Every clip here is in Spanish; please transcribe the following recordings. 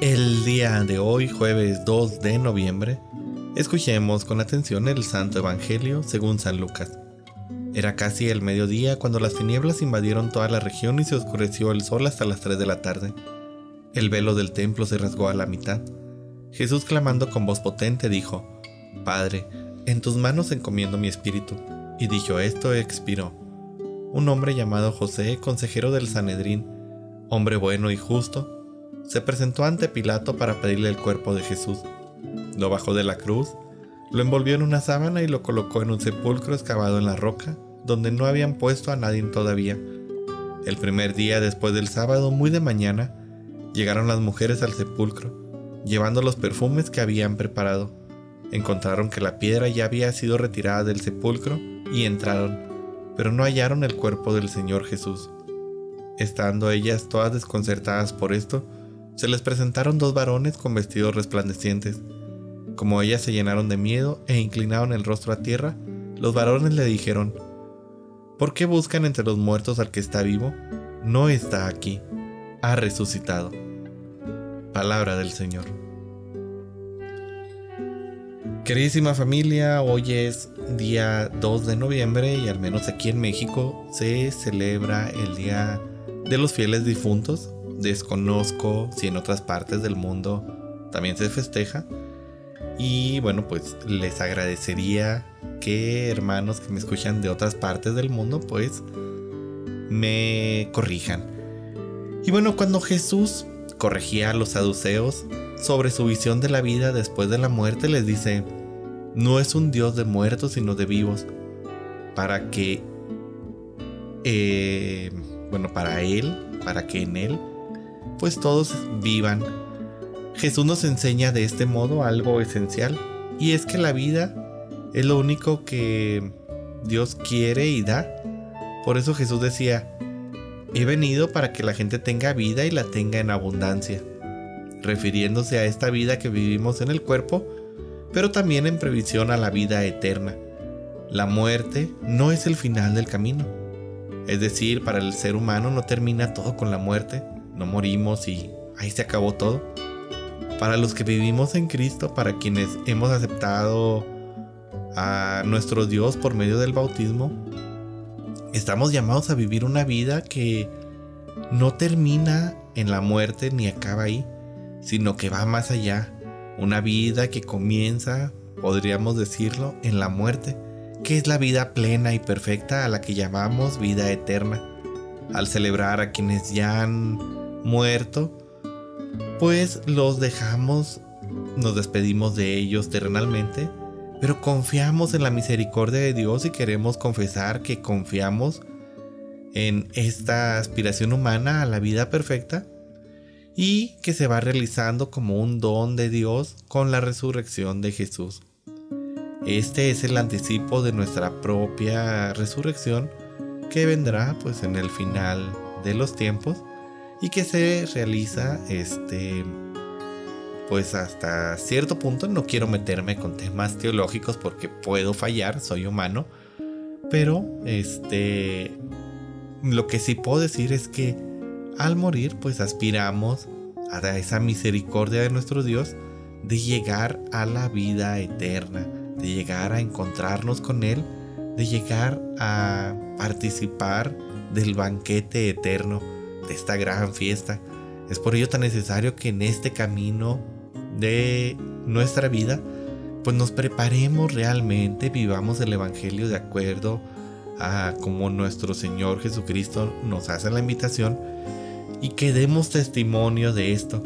El día de hoy, jueves 2 de noviembre, escuchemos con atención el Santo Evangelio según San Lucas. Era casi el mediodía cuando las tinieblas invadieron toda la región y se oscureció el sol hasta las 3 de la tarde. El velo del templo se rasgó a la mitad. Jesús clamando con voz potente dijo, Padre, en tus manos encomiendo mi espíritu. Y dicho esto, expiró. Un hombre llamado José, consejero del Sanedrín, hombre bueno y justo, se presentó ante Pilato para pedirle el cuerpo de Jesús. Lo bajó de la cruz, lo envolvió en una sábana y lo colocó en un sepulcro excavado en la roca, donde no habían puesto a nadie todavía. El primer día después del sábado, muy de mañana, llegaron las mujeres al sepulcro, llevando los perfumes que habían preparado. Encontraron que la piedra ya había sido retirada del sepulcro y entraron, pero no hallaron el cuerpo del Señor Jesús. Estando ellas todas desconcertadas por esto, se les presentaron dos varones con vestidos resplandecientes. Como ellas se llenaron de miedo e inclinaron el rostro a tierra, los varones le dijeron, ¿Por qué buscan entre los muertos al que está vivo? No está aquí, ha resucitado. Palabra del Señor. Queridísima familia, hoy es día 2 de noviembre y al menos aquí en México se celebra el Día de los Fieles Difuntos, Desconozco si en otras partes del mundo también se festeja. Y bueno, pues les agradecería que hermanos que me escuchan de otras partes del mundo, pues me corrijan. Y bueno, cuando Jesús corregía a los saduceos sobre su visión de la vida después de la muerte, les dice, no es un Dios de muertos, sino de vivos, para que, eh, bueno, para Él, para que en Él pues todos vivan. Jesús nos enseña de este modo algo esencial, y es que la vida es lo único que Dios quiere y da. Por eso Jesús decía, he venido para que la gente tenga vida y la tenga en abundancia, refiriéndose a esta vida que vivimos en el cuerpo, pero también en previsión a la vida eterna. La muerte no es el final del camino. Es decir, para el ser humano no termina todo con la muerte, no morimos y ahí se acabó todo. Para los que vivimos en Cristo, para quienes hemos aceptado a nuestro Dios por medio del bautismo, estamos llamados a vivir una vida que no termina en la muerte ni acaba ahí, sino que va más allá. Una vida que comienza, podríamos decirlo, en la muerte, que es la vida plena y perfecta a la que llamamos vida eterna. Al celebrar a quienes ya han muerto, pues los dejamos, nos despedimos de ellos terrenalmente, pero confiamos en la misericordia de Dios y queremos confesar que confiamos en esta aspiración humana a la vida perfecta y que se va realizando como un don de Dios con la resurrección de Jesús. Este es el anticipo de nuestra propia resurrección que vendrá pues en el final de los tiempos y que se realiza este pues hasta cierto punto no quiero meterme con temas teológicos porque puedo fallar, soy humano, pero este lo que sí puedo decir es que al morir pues aspiramos a esa misericordia de nuestro Dios de llegar a la vida eterna, de llegar a encontrarnos con Él, de llegar a participar del banquete eterno esta gran fiesta. Es por ello tan necesario que en este camino de nuestra vida, pues nos preparemos realmente, vivamos el Evangelio de acuerdo a como nuestro Señor Jesucristo nos hace la invitación y que demos testimonio de esto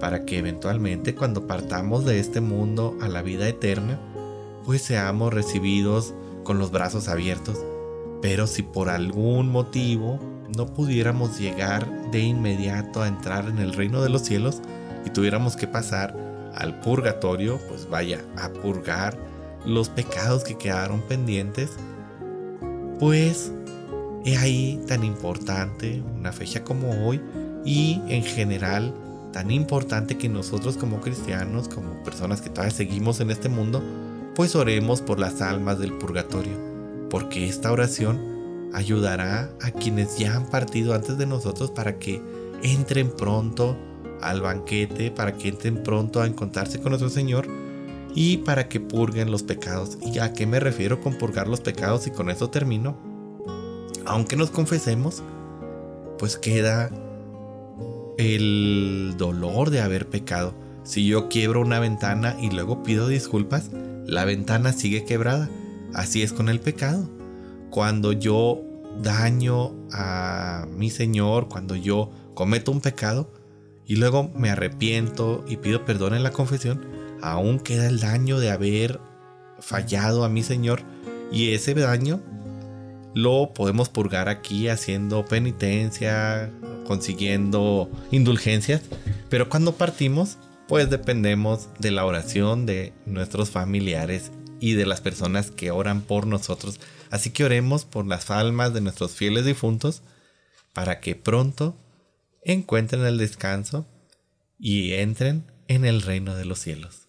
para que eventualmente cuando partamos de este mundo a la vida eterna, pues seamos recibidos con los brazos abiertos. Pero si por algún motivo no pudiéramos llegar de inmediato a entrar en el reino de los cielos y tuviéramos que pasar al purgatorio, pues vaya a purgar los pecados que quedaron pendientes, pues es ahí tan importante una fecha como hoy y en general tan importante que nosotros como cristianos, como personas que todavía seguimos en este mundo, pues oremos por las almas del purgatorio, porque esta oración ayudará a quienes ya han partido antes de nosotros para que entren pronto al banquete para que entren pronto a encontrarse con nuestro Señor y para que purguen los pecados. ¿Y a qué me refiero con purgar los pecados? Y con eso termino. Aunque nos confesemos, pues queda el dolor de haber pecado. Si yo quiebro una ventana y luego pido disculpas, la ventana sigue quebrada. Así es con el pecado. Cuando yo daño a mi Señor, cuando yo cometo un pecado y luego me arrepiento y pido perdón en la confesión, aún queda el daño de haber fallado a mi Señor y ese daño lo podemos purgar aquí haciendo penitencia, consiguiendo indulgencias, pero cuando partimos, pues dependemos de la oración de nuestros familiares y de las personas que oran por nosotros. Así que oremos por las almas de nuestros fieles difuntos para que pronto encuentren el descanso y entren en el reino de los cielos.